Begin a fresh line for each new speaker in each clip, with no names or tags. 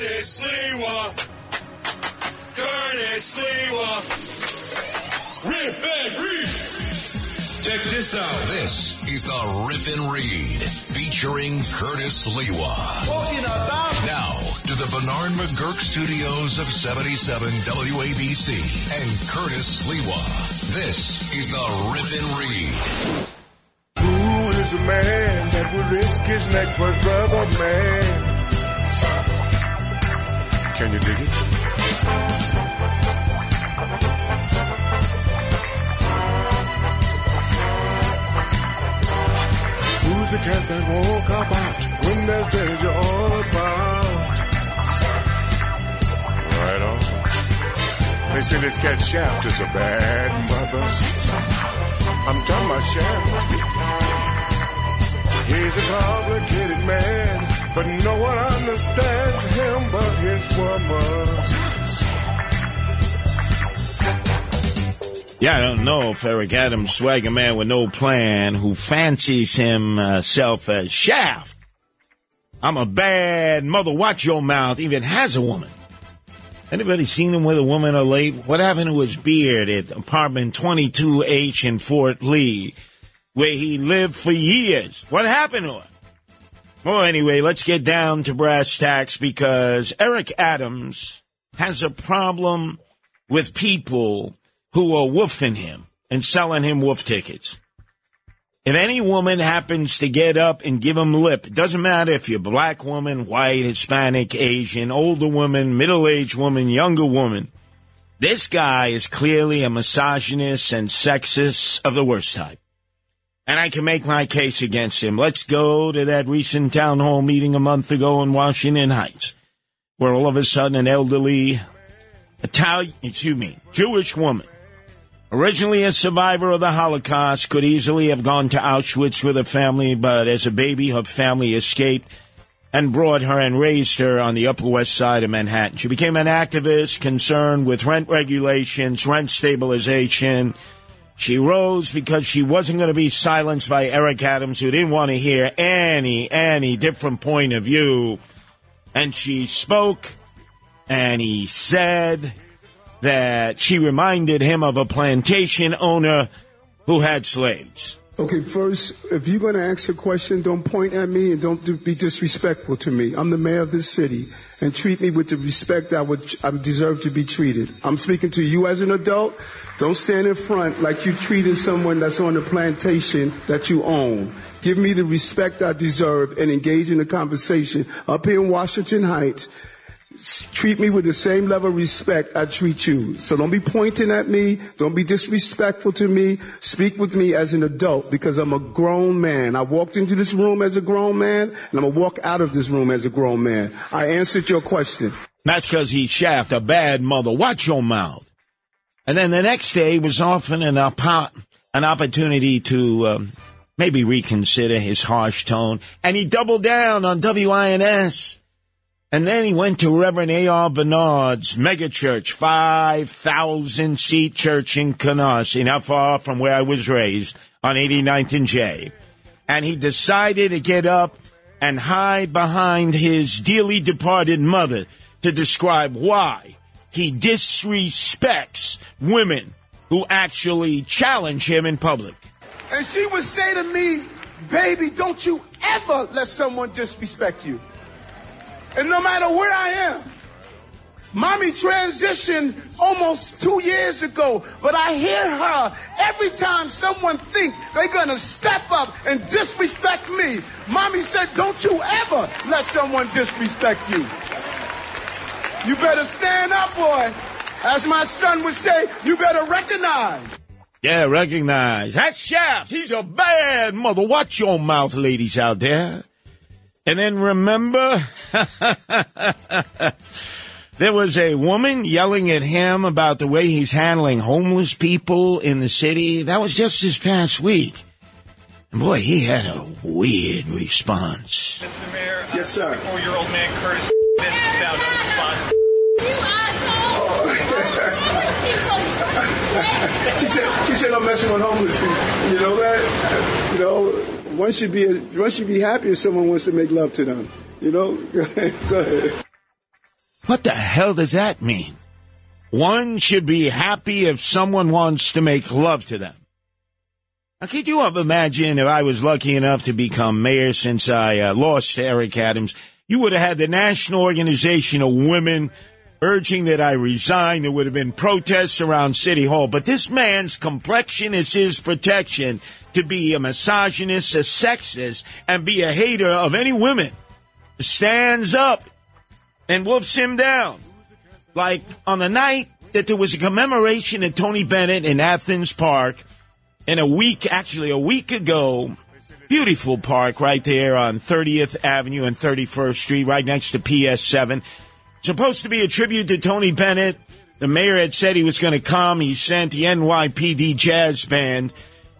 Curtis Sliwa. Curtis Sliwa. Rip and read. Check this out.
This is the Rip and Read featuring Curtis Sliwa. Talking about Now to the Bernard McGuirk studios of 77 WABC and Curtis Sliwa. This is the Rip and Read.
Who is a man that would risk his neck for his brother man? Can you dig it? Who's the cat that won't cop out when there's danger all about? Right on. They say this cat Shaft is a bad mother. I'm talking about Shaft. He's a complicated man, but no one understands him but
Yeah, I don't know if Eric Adams, swagger man with no plan, who fancies himself as Shaft. I'm a bad mother. Watch your mouth. Even has a woman. Anybody seen him with a woman of late? What happened to his beard at apartment 22H in Fort Lee, where he lived for years? What happened to it? Well, anyway, let's get down to brass tacks because Eric Adams has a problem with people who are woofing him and selling him woof tickets. If any woman happens to get up and give him lip, it doesn't matter if you're black woman, white, Hispanic, Asian, older woman, middle-aged woman, younger woman, this guy is clearly a misogynist and sexist of the worst type. And I can make my case against him. Let's go to that recent town hall meeting a month ago in Washington Heights, where all of a sudden an elderly Italian, excuse me, Jewish woman Originally a survivor of the Holocaust, could easily have gone to Auschwitz with her family, but as a baby, her family escaped and brought her and raised her on the Upper West Side of Manhattan. She became an activist concerned with rent regulations, rent stabilization. She rose because she wasn't going to be silenced by Eric Adams, who didn't want to hear any, any different point of view. And she spoke, and he said, that she reminded him of a plantation owner who had slaves.
Okay, first, if you're going to ask a question, don't point at me and don't do, be disrespectful to me. I'm the mayor of this city, and treat me with the respect I would I deserve to be treated. I'm speaking to you as an adult. Don't stand in front like you treated someone that's on the plantation that you own. Give me the respect I deserve and engage in a conversation up here in Washington Heights treat me with the same level of respect I treat you. So don't be pointing at me. Don't be disrespectful to me. Speak with me as an adult because I'm a grown man. I walked into this room as a grown man and I'm going to walk out of this room as a grown man. I answered your question.
That's because he shaft a bad mother. Watch your mouth. And then the next day was often an, oppo- an opportunity to um, maybe reconsider his harsh tone. And he doubled down on WINS. And then he went to Reverend A.R. Bernard's megachurch, 5,000 seat church in Canarsie, not far from where I was raised, on 89th and J. And he decided to get up and hide behind his dearly departed mother to describe why he disrespects women who actually challenge him in public.
And she would say to me, baby, don't you ever let someone disrespect you. And no matter where I am, mommy transitioned almost two years ago, but I hear her every time someone think they're gonna step up and disrespect me. Mommy said, don't you ever let someone disrespect you. You better stand up, boy. As my son would say, you better recognize.
Yeah, recognize. That's Shaft. He's a bad mother. Watch your mouth, ladies out there. And then remember, there was a woman yelling at him about the way he's handling homeless people in the city. That was just this past week. And boy, he had a weird response.
Mr. Mayor, uh,
Yes, sir.
Four year old man Curtis missed without no response.
She said, she said I'm messing with homeless people. You know that? You know, one should be one should be happy if someone wants to make love to them. You know? Go ahead.
What the hell does that mean? One should be happy if someone wants to make love to them. Now, could you have imagined if I was lucky enough to become mayor since I uh, lost to Eric Adams? You would have had the National Organization of Women urging that I resign. There would have been protests around City Hall. But this man's complexion is his protection to be a misogynist, a sexist, and be a hater of any women. Stands up and wolfs him down. Like on the night that there was a commemoration of Tony Bennett in Athens Park, and a week, actually a week ago, beautiful park right there on 30th Avenue and 31st Street, right next to PS7. Supposed to be a tribute to Tony Bennett. The mayor had said he was going to come. He sent the NYPD jazz band.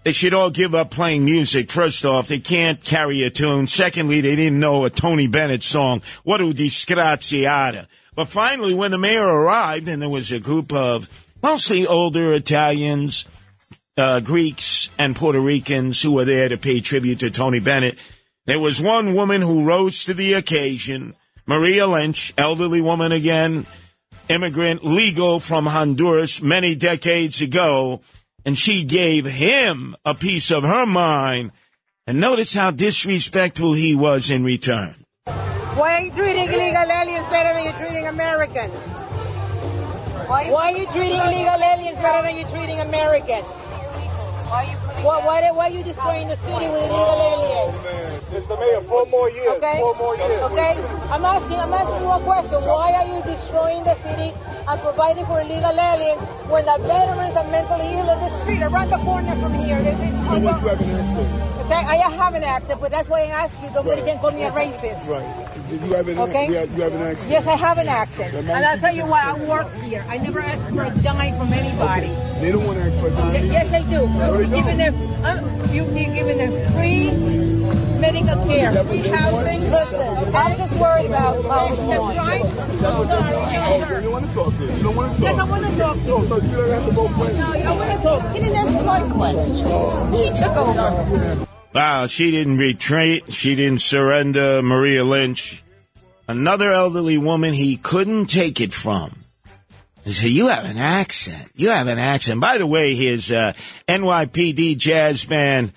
They should all give up playing music. First off, they can't carry a tune. Secondly, they didn't know a Tony Bennett song. What a disgraziata. But finally, when the mayor arrived, and there was a group of mostly older Italians, uh, Greeks, and Puerto Ricans who were there to pay tribute to Tony Bennett, there was one woman who rose to the occasion. Maria Lynch, elderly woman again, immigrant, legal from Honduras many decades ago, and she gave him a piece of her mind. And notice how disrespectful he was in return.
Why are you treating illegal aliens better than you're treating Americans? Why, are you treating illegal aliens better than you're treating Americans? Why, why, why are you destroying the city with illegal oh, aliens?
Mr. Mayor, four more years.
Okay.
Four more years.
Okay. I'm asking. I'm asking you a question. Why are you destroying the city and providing for illegal aliens when the veterans are mentally ill in the street around the corner from here? They- they-
You know what? Oh, you have an accent.
Okay, I have an accent, but that's why I ask you. Nobody can call me a racist.
Right. You have an,
Okay.
you have, you have an accent.
Yes, I have an accent. And I'll tell you why I work here. I never ask for a dime from anybody.
They don't want to ask for
Okay,
that.
Yes, they do.
No,
you're, giving them, uh, you, you're giving them free medical care, free housing. Listen, I'm just worried about
Oh,
That's right. I'm sorry.
you don't want to talk to You don't want to talk.
Yes, I want to talk to
No, so you don't have to vote for
No, I want to talk. He didn't answer my question. She took over.
Wow, she didn't retreat. She didn't surrender. Maria Lynch. Another elderly woman he couldn't take it from. He said, you have an accent. You have an accent. By the way, his uh, NYPD jazz band,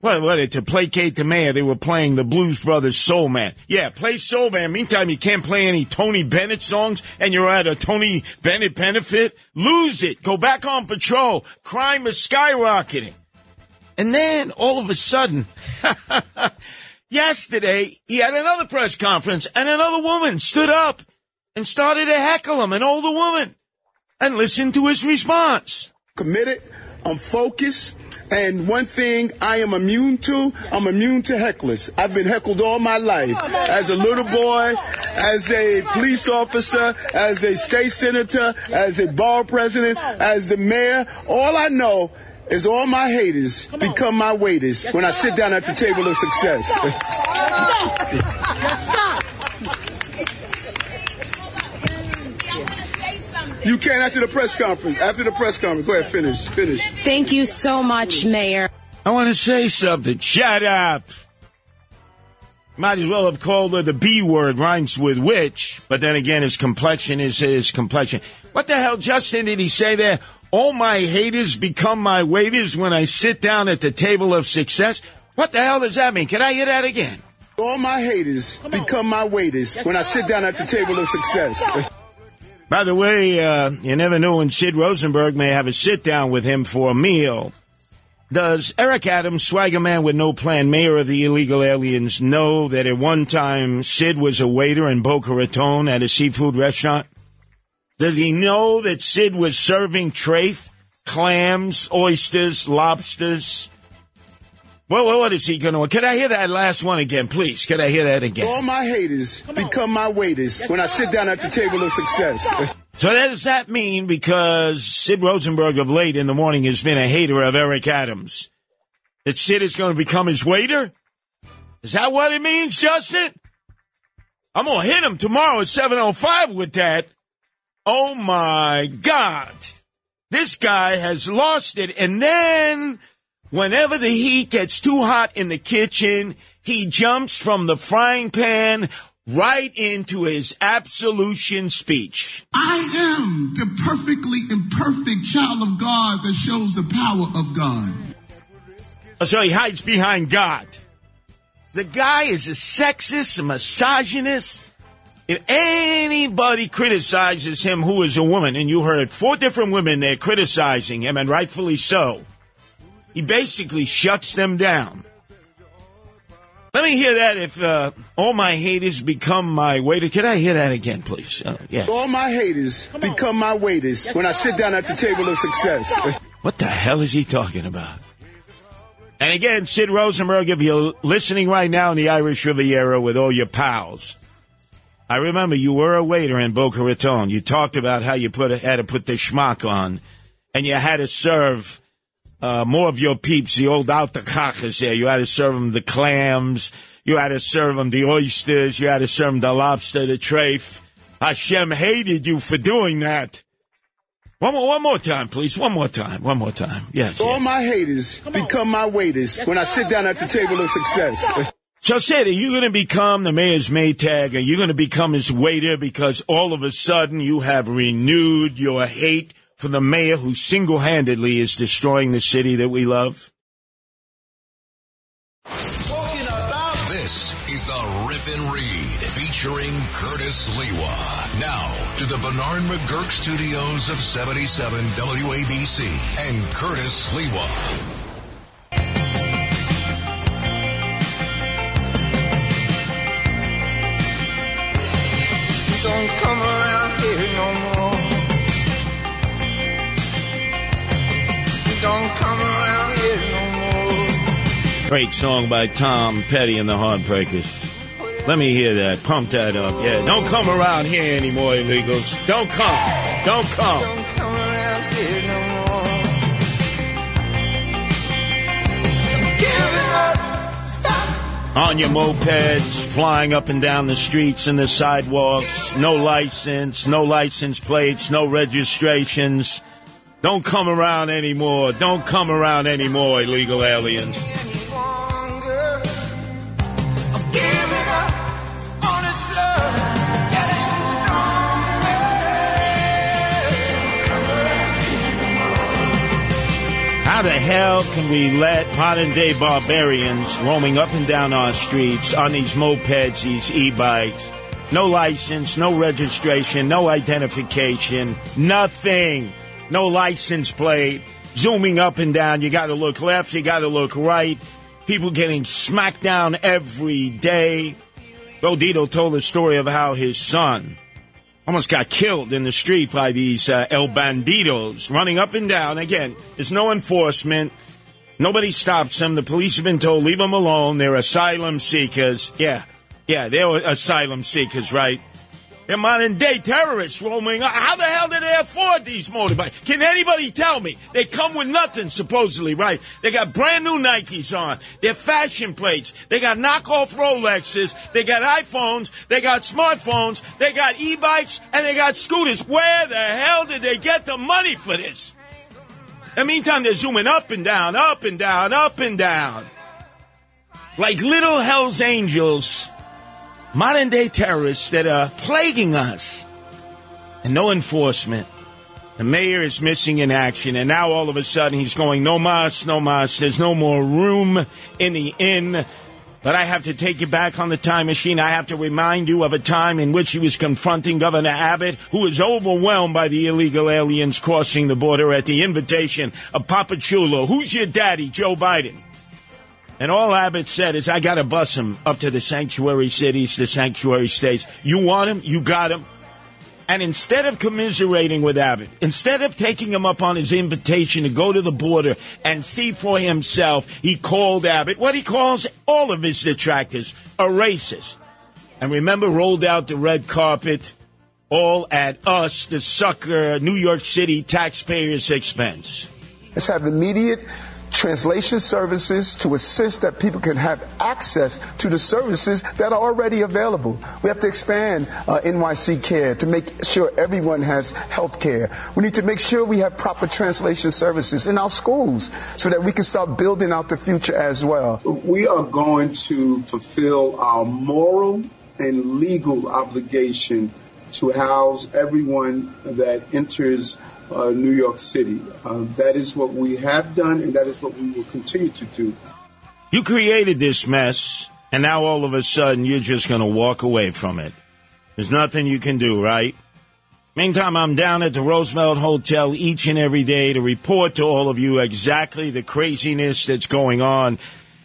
what, what, to placate the mayor, they were playing the Blues Brothers Soul Man. Yeah, play Soul Man. Meantime, you can't play any Tony Bennett songs and you're at a Tony Bennett benefit. Lose it. Go back on patrol. Crime is skyrocketing. And then all of a sudden, yesterday, he had another press conference and another woman stood up and started to heckle him, an older woman, and listened to his response.
committed. I'm focused. And one thing I am immune to, I'm immune to hecklers. I've been heckled all my life. As a little boy, as a police officer, as a state senator, as a bar president, as the mayor. All I know is all my haters become my waiters when I sit down at the table of success. You can after the press conference. After the press conference. Go ahead, finish. Finish.
Thank you so much, Mayor.
I want to say something. Shut up. Might as well have called her the B word, rhymes with witch, but then again, his complexion is his complexion. What the hell, Justin, did he say there? All my haters become my waiters when I sit down at the table of success? What the hell does that mean? Can I hear that again?
All my haters become my waiters when I sit down at the table of success.
By the way, uh, you never know when Sid Rosenberg may have a sit down with him for a meal. Does Eric Adams, swagger man with no plan, mayor of the illegal aliens, know that at one time Sid was a waiter in Boca Raton at a seafood restaurant? Does he know that Sid was serving trafe, clams, oysters, lobsters? Well, well, what is he going to? Can I hear that last one again, please? Can I hear that again?
All my haters become my waiters when I sit down at the table of success.
So what does that mean? Because Sid Rosenberg of late in the morning has been a hater of Eric Adams. That Sid is going to become his waiter? Is that what it means, Justin? I'm going to hit him tomorrow at 7.05 with that. Oh my God. This guy has lost it. And then whenever the heat gets too hot in the kitchen, he jumps from the frying pan right into his absolution speech.
I am the perfectly imperfect child of God that shows the power of God.
So he hides behind God. The guy is a sexist, a misogynist. If anybody criticizes him who is a woman, and you heard four different women there criticizing him, and rightfully so, he basically shuts them down. Let me hear that if uh, all my haters become my waiters. Can I hear that again, please? Uh, yeah.
All my haters become my waiters when I sit down at the table of success.
What the hell is he talking about? And again, Sid Rosenberg, if you're listening right now in the Irish Riviera with all your pals, I remember you were a waiter in Boca Raton. You talked about how you put had to put the schmuck on, and you had to serve uh, more of your peeps, the old altacajas there. You had to serve them the clams. You had to serve them the oysters. You had to serve them the lobster, the trafe. Hashem hated you for doing that. One more, one more time, please. One more time. One more time. Yes.
All
yes.
my haters become my waiters when I sit down at the table of success.
So, Sid, are you going to become the mayor's Maytag? Are you going to become his waiter because all of a sudden you have renewed your hate for the mayor who single-handedly is destroying the city that we love?
Talking about This is the Rip and Read featuring Curtis Sliwa. Now to the Bernard McGuirk studios of 77 WABC and Curtis
Sliwa. Come around here no more. Don't come around here no more.
Great song by Tom Petty and the Heartbreakers. Let me hear that. Pump that up. Yeah, don't come around here anymore, illegals. Don't come. Don't come. On your mopeds, flying up and down the streets and the sidewalks. No license, no license plates, no registrations. Don't come around anymore. Don't come around anymore, illegal aliens. Hell can we let modern day barbarians roaming up and down our streets on these mopeds, these e-bikes, no license, no registration, no identification, nothing, no license plate, zooming up and down, you gotta look left, you gotta look right, people getting smacked down every day. Bodito told the story of how his son almost got killed in the street by these uh, El Bandidos running up and down. Again, there's no enforcement. Nobody stops them. The police have been told, leave them alone. They're asylum seekers. Yeah, yeah, they're asylum seekers, right? They're modern day terrorists roaming. How the hell did they afford these motorbikes? Can anybody tell me? They come with nothing, supposedly, right? They got brand new Nikes on. They're fashion plates. They got knockoff Rolexes. They got iPhones. They got smartphones. They got e-bikes and they got scooters. Where the hell did they get the money for this? In the meantime, they're zooming up and down, up and down, up and down. Like little Hell's Angels, modern day terrorists that are plaguing us. And no enforcement. The mayor is missing in action, and now all of a sudden he's going, no mas, no mas. There's no more room in the inn. But I have to take you back on the time machine. I have to remind you of a time in which he was confronting Governor Abbott, who was overwhelmed by the illegal aliens crossing the border at the invitation of Papa Chulo. Who's your daddy, Joe Biden? And all Abbott said is, I got to bus him up to the sanctuary cities, the sanctuary states. You want him? You got him. And instead of commiserating with Abbott, instead of taking him up on his invitation to go to the border and see for himself, he called Abbott what he calls all of his detractors a racist. And remember, rolled out the red carpet, all at us, the sucker New York City taxpayers' expense.
Let's have immediate translation services to assist that people can have access to the services that are already available. We have to expand uh, NYC Care to make sure everyone has health care. We need to make sure we have proper translation services in our schools so that we can start building out the future as well.
We are going to fulfill our moral
and legal obligation to house everyone that enters uh, New York City. Uh, that is what we have done, and that is what we will continue to do.
You created this mess, and now all of a sudden you're just going to walk away from it. There's nothing you can do, right? Meantime, I'm down at the Roosevelt Hotel each and every day to report to all of you exactly the craziness that's going on.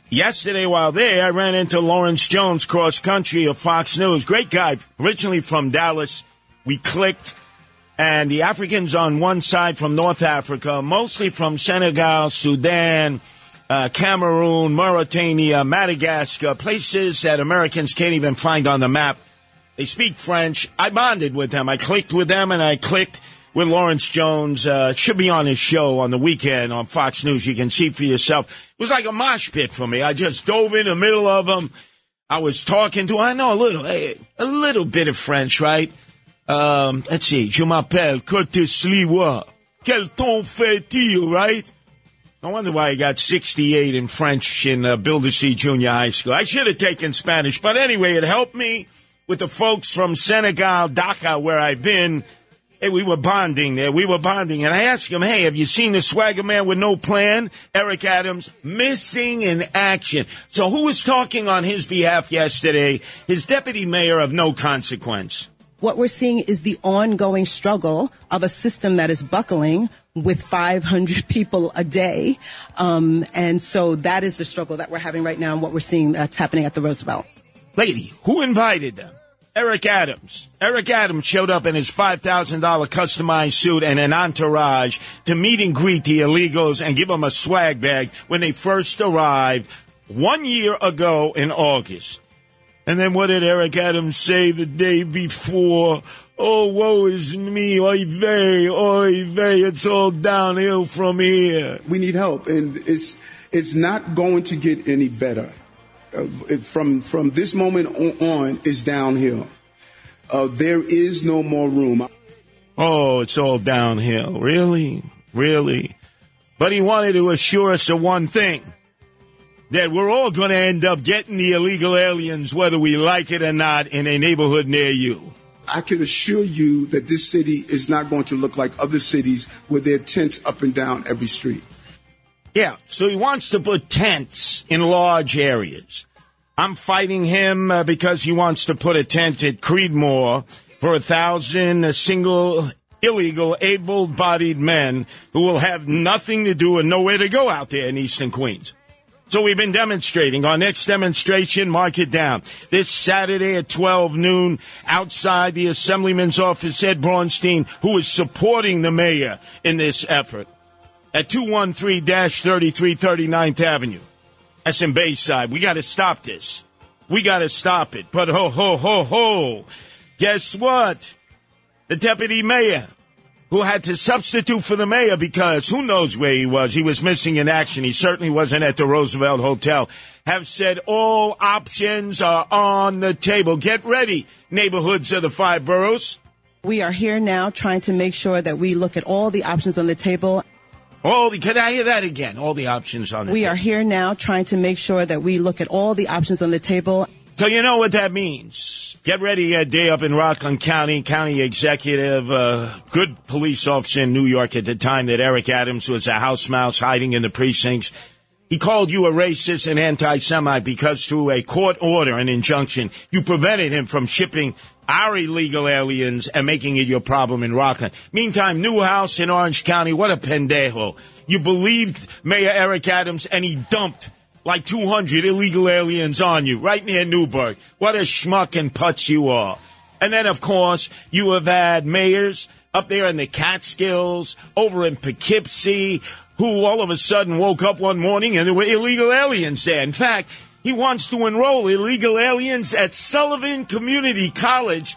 Yesterday, while there, I ran into Lawrence Jones, cross country of Fox News. Great guy, originally from Dallas. We clicked, and the Africans on one side from North Africa, mostly from Senegal, Sudan, uh, Cameroon, Mauritania, Madagascar, places that Americans can't even find on the map. They speak French. I bonded with them. I clicked with them and I clicked with Lawrence Jones. Uh, should be on his show on the weekend on Fox News. You can see for yourself. It was like a mosh pit for me. I just dove in the middle of them. I was talking to, I know a little, a, a little bit of French, right? Um, let's see. Je m'appelle Curtis Sliwa. Quel ton fait-il, right? No wonder why I got 68 in French in uh, Bill C Junior High School. I should have taken Spanish, but anyway, it helped me with the folks from Senegal, Dakar, where I've been. Hey, we were bonding there. We were bonding. And I asked him, hey, have you seen the swagger man with no plan? Eric Adams, missing in action. So who was talking on his behalf yesterday? His deputy mayor of no consequence.
What we're seeing is the ongoing struggle of a system that is buckling with 500 people a day. Um, and so that is the struggle that we're having right now and what we're seeing that's happening at the Roosevelt.
Lady, who invited them? Eric Adams. Eric Adams showed up in his $5,000 customized suit and an entourage to meet and greet the illegals and give them a swag bag when they first arrived one year ago in August. And then what did Eric Adams say the day before? Oh, woe is me, oy vey, oy vey, it's all downhill from here.
We need help, and it's it's not going to get any better. Uh, from from this moment on, it's downhill. Uh, there is no more room.
Oh, it's all downhill. Really? Really? But he wanted to assure us of one thing that we're all going to end up getting the illegal aliens, whether we like it or not, in a neighborhood near you.
I can assure you that this city is not going to look like other cities where there are tents up and down every street.
Yeah, so he wants to put tents in large areas. I'm fighting him uh, because he wants to put a tent at Creedmoor for a thousand single illegal able-bodied men who will have nothing to do and nowhere to go out there in Eastern Queens. So we've been demonstrating. Our next demonstration, mark it down. This Saturday at 12 noon outside the Assemblyman's office, Ed Braunstein, who is supporting the mayor in this effort at 213-33 39th Avenue. That's in Bayside. We got to stop this. We got to stop it. But ho, ho, ho, ho. Guess what? The deputy mayor who had to substitute for the mayor because who knows where he was. He was missing in action. He certainly wasn't at the Roosevelt Hotel. Have said all options are on the table. Get ready, neighborhoods of the five boroughs.
We are here now trying to make sure that we look at all the options on the table.
All the, can I hear that again? All the options on the
We
table.
We are here now trying to make sure that we look at all the options on the table.
So you know what that means. Get ready Ed Day up in Rockland County, county executive, uh, good police officer in New York at the time that Eric Adams was a house mouse hiding in the precincts. He called you a racist and anti-Semite because through a court order and injunction, you prevented him from shipping our illegal aliens and making it your problem in Rockland. Meantime, Neuhaus in Orange County, what a pendejo. You believed Mayor Eric Adams and he dumped like 200 illegal aliens on you right near Newburgh. What a schmuck and putz you are. And then, of course, you have had mayors up there in the Catskills, over in Poughkeepsie, who all of a sudden woke up one morning and there were illegal aliens there. In fact, he wants to enroll illegal aliens at Sullivan Community College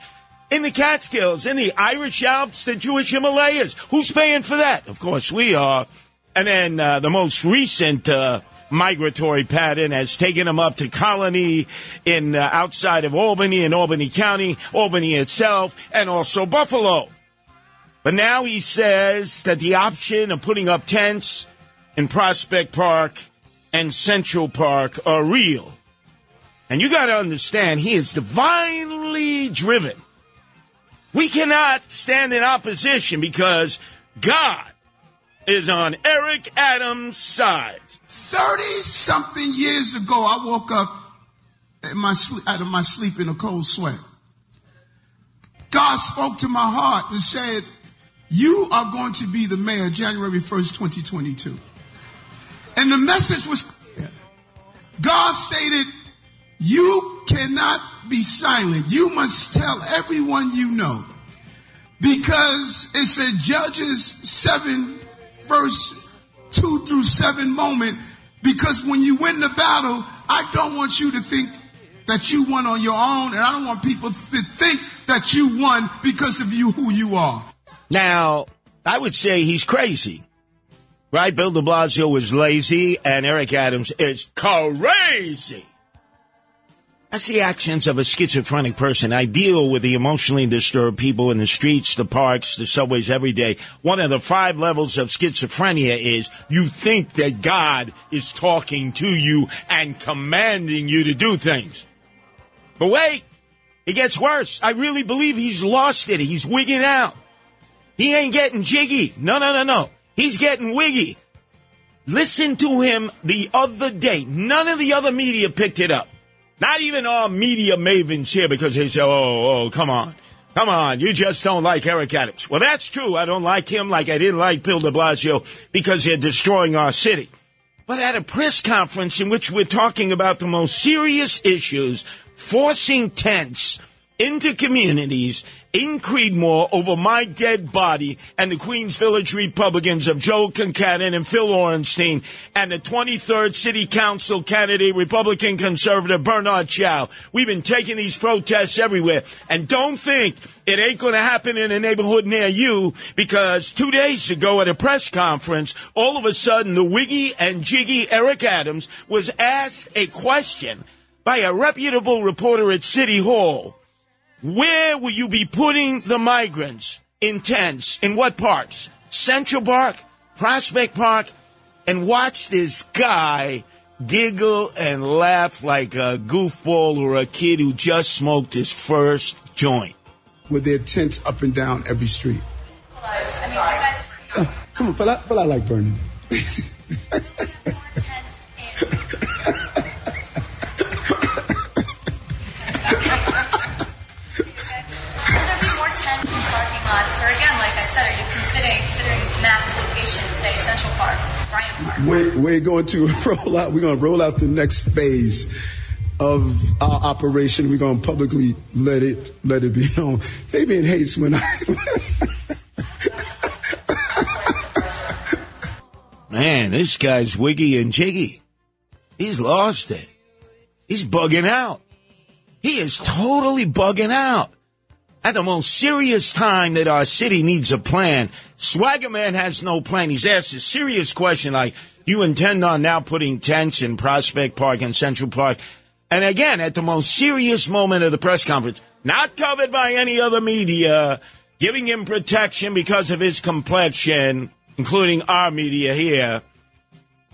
in the Catskills, in the Irish Alps, the Jewish Himalayas. Who's paying for that? Of course, we are. And then uh, the most recent uh, migratory pattern has taken them up to Colonie in uh, outside of Albany in Albany County, Albany itself, and also Buffalo. But now he says that the option of putting up tents in Prospect Park and Central Park are real. And you got to understand, he is divinely driven. We cannot stand in opposition because God is on Eric Adams' side.
30 something years ago, I woke up sleep, out of my sleep in a cold sweat. God spoke to my heart and said, You are going to be the mayor January 1st, 2022. And the message was. God stated, You cannot be silent. You must tell everyone you know. Because it said Judges 7, verse 2 through 7 moment. Because when you win the battle, I don't want you to think that you won on your own, and I don't want people to think that you won because of you who you are.
Now, I would say he's crazy. Right? Bill de Blasio is lazy, and Eric Adams is crazy. That's the actions of a schizophrenic person. I deal with the emotionally disturbed people in the streets, the parks, the subways every day. One of the five levels of schizophrenia is you think that God is talking to you and commanding you to do things. But wait, it gets worse. I really believe he's lost it. He's wigging out. He ain't getting jiggy. No, no, no, no. He's getting wiggy. Listen to him the other day. None of the other media picked it up. Not even our media mavens here because they say, oh, oh, come on. Come on, you just don't like Eric Adams. Well, that's true. I don't like him like I didn't like Bill de Blasio because they're destroying our city. But at a press conference in which we're talking about the most serious issues, forcing tents into communities in Creedmoor over my dead body and the Queens Village Republicans of Joe Concannon and Phil Orenstein and the 23rd City Council candidate Republican conservative Bernard Chow. We've been taking these protests everywhere and don't think it ain't going to happen in a neighborhood near you because two days ago at a press conference, all of a sudden the wiggy and jiggy Eric Adams was asked a question by a reputable reporter at City Hall. Where will you be putting the migrants in tents? In what parks? Central Park, Prospect Park, and watch this guy giggle and laugh like a goofball or a kid who just smoked his first joint.
With their tents up and down every street.
I mean, guys
Uh, come on, but I, but I like burning. We're, we're going to roll out. We're going to roll out the next phase of our operation. We're going to publicly let it let it be known. Fabien hates when I.
Man, this guy's wiggy and jiggy. He's lost it. He's bugging out. He is totally bugging out. At the most serious time that our city needs a plan, Swaggerman has no plan. He's asked a serious question like, you intend on now putting tents in Prospect Park and Central Park? And again, at the most serious moment of the press conference, not covered by any other media, giving him protection because of his complexion, including our media here.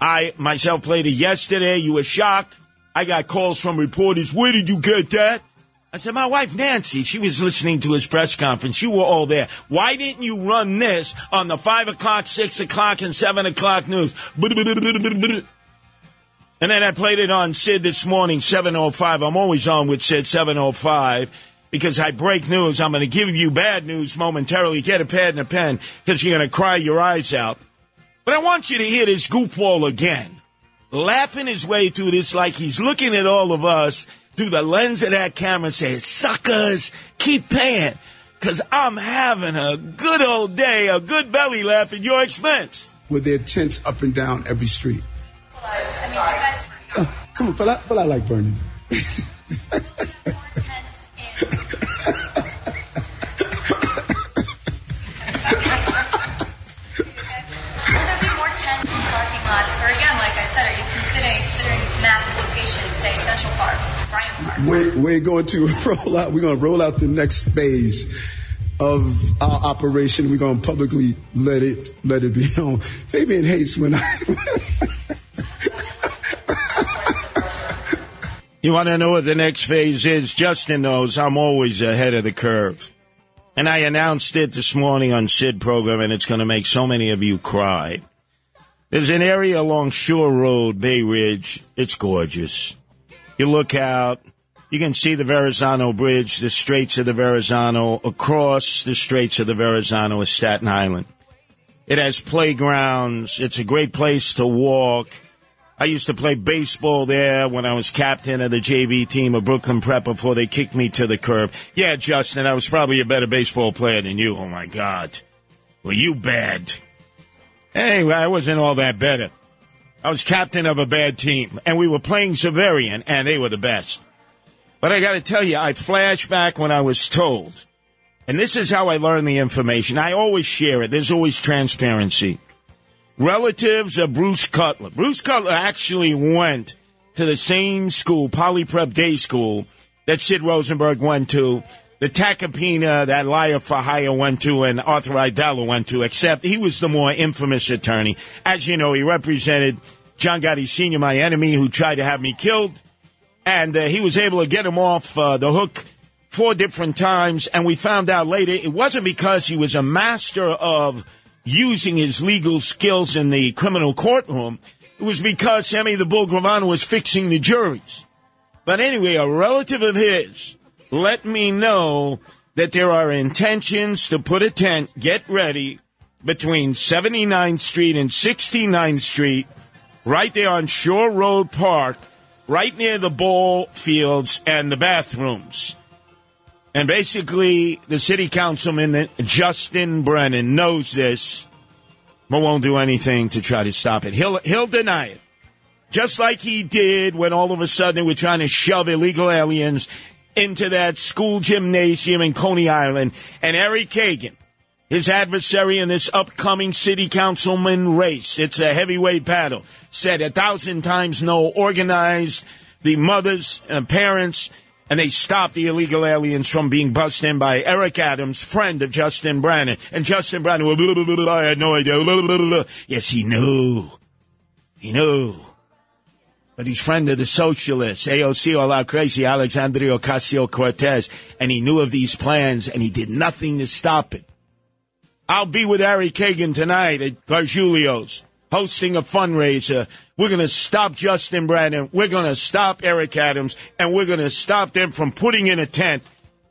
I myself played it yesterday. You were shocked. I got calls from reporters. Where did you get that? I said, my wife Nancy, she was listening to his press conference. You were all there. Why didn't you run this on the five o'clock, six o'clock, and seven o'clock news? And then I played it on Sid this morning, 705. I'm always on with Sid 705 because I break news. I'm going to give you bad news momentarily. Get a pad and a pen because you're going to cry your eyes out. But I want you to hear this goofball again. Laughing his way through this like he's looking at all of us through the lens of that camera and saying, suckers, keep paying. Cause I'm having a good old day, a good belly laugh at your expense.
With their tents up and down every street.
I mean,
Uh, come on, but I, but I like burning. We're, we're going to roll out. We're going to roll out the next phase of our operation. We're going to publicly let it let it be known. Fabien hates when I.
You want to know what the next phase is? Justin knows I'm always ahead of the curve. And I announced it this morning on Sid program, and it's going to make so many of you cry. There's an area along Shore Road, Bay Ridge. It's gorgeous. You look out, you can see the Verrazano Bridge, the Straits of the Verrazano, across the Straits of the Verrazano is Staten Island. It has playgrounds. It's a great place to walk. I used to play baseball there when I was captain of the JV team of Brooklyn Prep before they kicked me to the curb. Yeah, Justin, I was probably a better baseball player than you. Oh my God. Were you bad? Anyway, I wasn't all that better. I was captain of a bad team, and we were playing Xaverian, and they were the best. But I got to tell you, I flash back when I was told, and this is how I learned the information. I always share it. There's always transparency. Relatives of Bruce Cutler. Bruce Cutler actually went to the same school, Poly Prep Day School, that Sid Rosenberg went to, the Tacopina that Liar Hire went to, and Arthur Aidala went to, except he was the more infamous attorney. As you know, he represented John Gotti Sr., my enemy, who tried to have me killed and uh, he was able to get him off uh, the hook four different times. And we found out later it wasn't because he was a master of using his legal skills in the criminal courtroom. It was because Sammy the Bull Gravano was fixing the juries. But anyway, a relative of his let me know that there are intentions to put a tent, get ready, between 79th Street and 69th Street, right there on Shore Road Park right near the ball fields and the bathrooms. And basically, the city councilman, Justin Brennan, knows this, but won't do anything to try to stop it. He'll, he'll deny it. Just like he did when all of a sudden they were trying to shove illegal aliens into that school gymnasium in Coney Island. And Eric Kagan, his adversary in this upcoming city councilman race, it's a heavyweight battle, said a thousand times no, organized the mothers and parents, and they stopped the illegal aliens from being bussed in by Eric Adams, friend of Justin Brennan. And Justin Brennan, blah, blah, blah, blah, I had no idea. Yes, he knew. He knew. But he's friend of the socialists, AOC, all out crazy, Alexandria Ocasio Cortez, and he knew of these plans, and he did nothing to stop it. I'll be with Ari Kagan tonight at Gargiulo's hosting a fundraiser. We're going to stop Justin Brennan. We're going to stop Eric Adams, and we're going to stop them from putting in a tent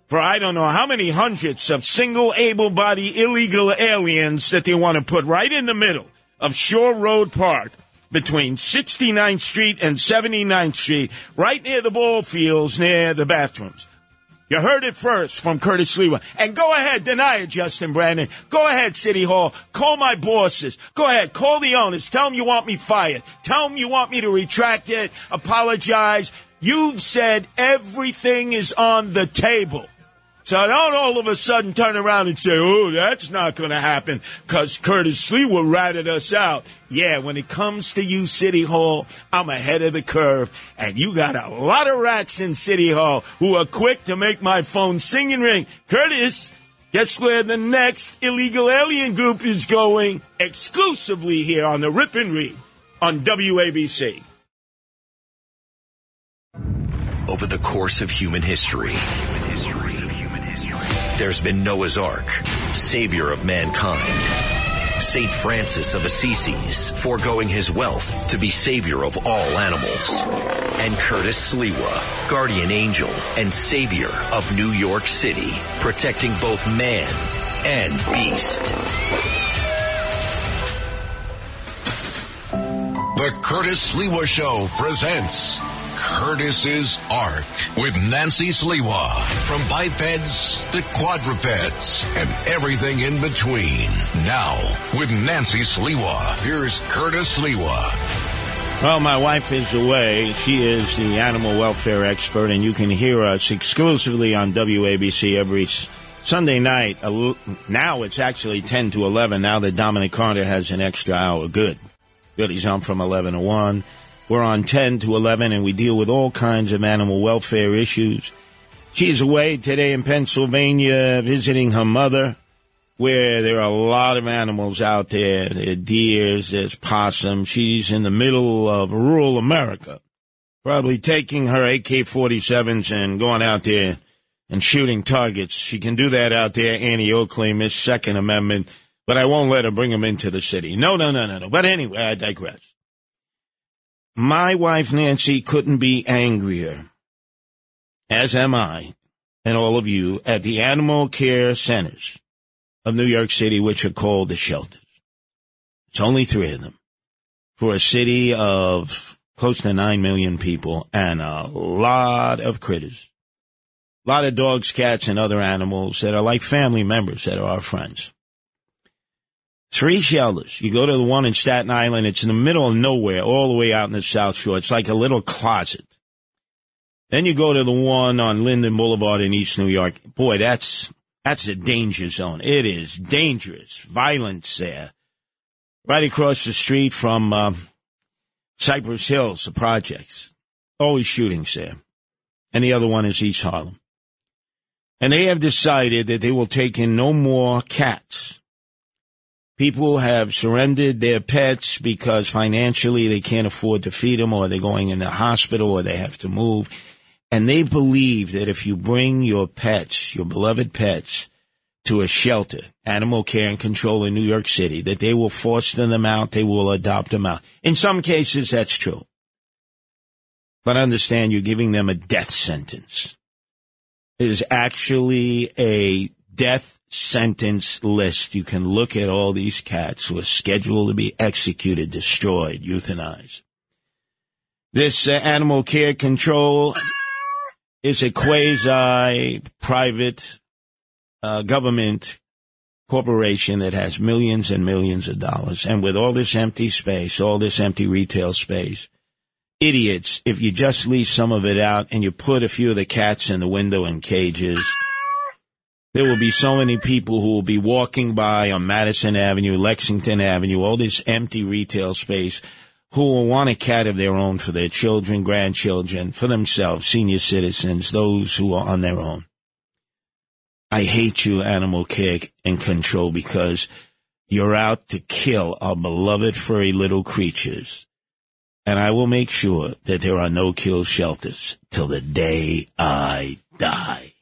for I don't know how many hundreds of single able-bodied illegal aliens that they want to put right in the middle of Shore Road Park between 69th Street and 79th Street, right near the ball fields, near the bathrooms. You heard it first from Curtis Sliwa. And go ahead, deny it, Justin Brennan. Go ahead, City Hall. Call my bosses. Go ahead, call the owners. Tell them you want me fired. Tell them you want me to retract it, apologize. You've said everything is on the table. So don't all of a sudden turn around and say, oh, that's not going to happen because Curtis Sliwa ratted us out. Yeah, when it comes to you, City Hall, I'm ahead of the curve. And you got a lot of rats in City Hall who are quick to make my phone sing and ring. Curtis, guess where the next illegal alien group is going? Exclusively here on the Rip and Read on WABC.
Over the course of human history, there's been Noah's Ark, savior of mankind. St. Francis of Assisi's, foregoing his wealth to be savior of all animals. And Curtis Sliwa, guardian angel and savior of New York City, protecting both man and beast.
The Curtis Sliwa Show presents Curtis's Ark with Nancy Sliwa. From bipeds to quadrupeds and everything in between. Now, with Nancy Sliwa, here's Curtis Sliwa.
Well, my wife is away. She is the animal welfare expert, and you can hear us exclusively on WABC every Sunday night. Now it's actually 10 to 11, now that Dominic Carter has an extra hour. Good. Good. He's on from 11 to 1. We're on 10 to 11, and we deal with all kinds of animal welfare issues. She's away today in Pennsylvania visiting her mother, where there are a lot of animals out there. There are deers, there's possum. She's in the middle of rural America. Probably taking her AK-47s and going out there and shooting targets. She can do that out there, Annie Oakley, Miss Second Amendment, but I won't let her bring them into the city. No, no, no, no, no. But anyway, I digress. My wife, Nancy, couldn't be angrier, as am I, and all of you, at the animal care centers of New York City, which are called the shelters. It's only three of them for a city of close to 9 million people and a lot of critters. A lot of dogs, cats, and other animals that are like family members that are our friends. Three shelters. You go to the one in Staten Island. It's in the middle of nowhere, all the way out in the South Shore. It's like a little closet. Then you go to the one on Linden Boulevard in East New York. Boy, that's that's a danger zone. It is dangerous. Violence there. Right across the street from uh, Cypress Hills, the projects. Always shootings there. And the other one is East Harlem. And they have decided that they will take in no more cats. People have surrendered their pets because financially they can't afford to feed them or they're going in the hospital or they have to move. And they believe that if you bring your pets, your beloved pets, to a shelter, animal care and control in New York City, that they will foster them out, they will adopt them out. In some cases, that's true. But understand you're giving them a death sentence. It is actually a death sentence list. You can look at all these cats who are scheduled to be executed, destroyed, euthanized. This uh, animal care control is a quasi private uh, government corporation that has millions and millions of dollars. And with all this empty space, all this empty retail space, idiots, if you just leave some of it out and you put a few of the cats in the window in cages, there will be so many people who will be walking by on Madison Avenue, Lexington Avenue, all this empty retail space, who will want a cat of their own for their children, grandchildren, for themselves, senior citizens, those who are on their own. I hate you, animal care and control, because you're out to kill our beloved furry little creatures. And I will make sure that there are no kill shelters till the day I die.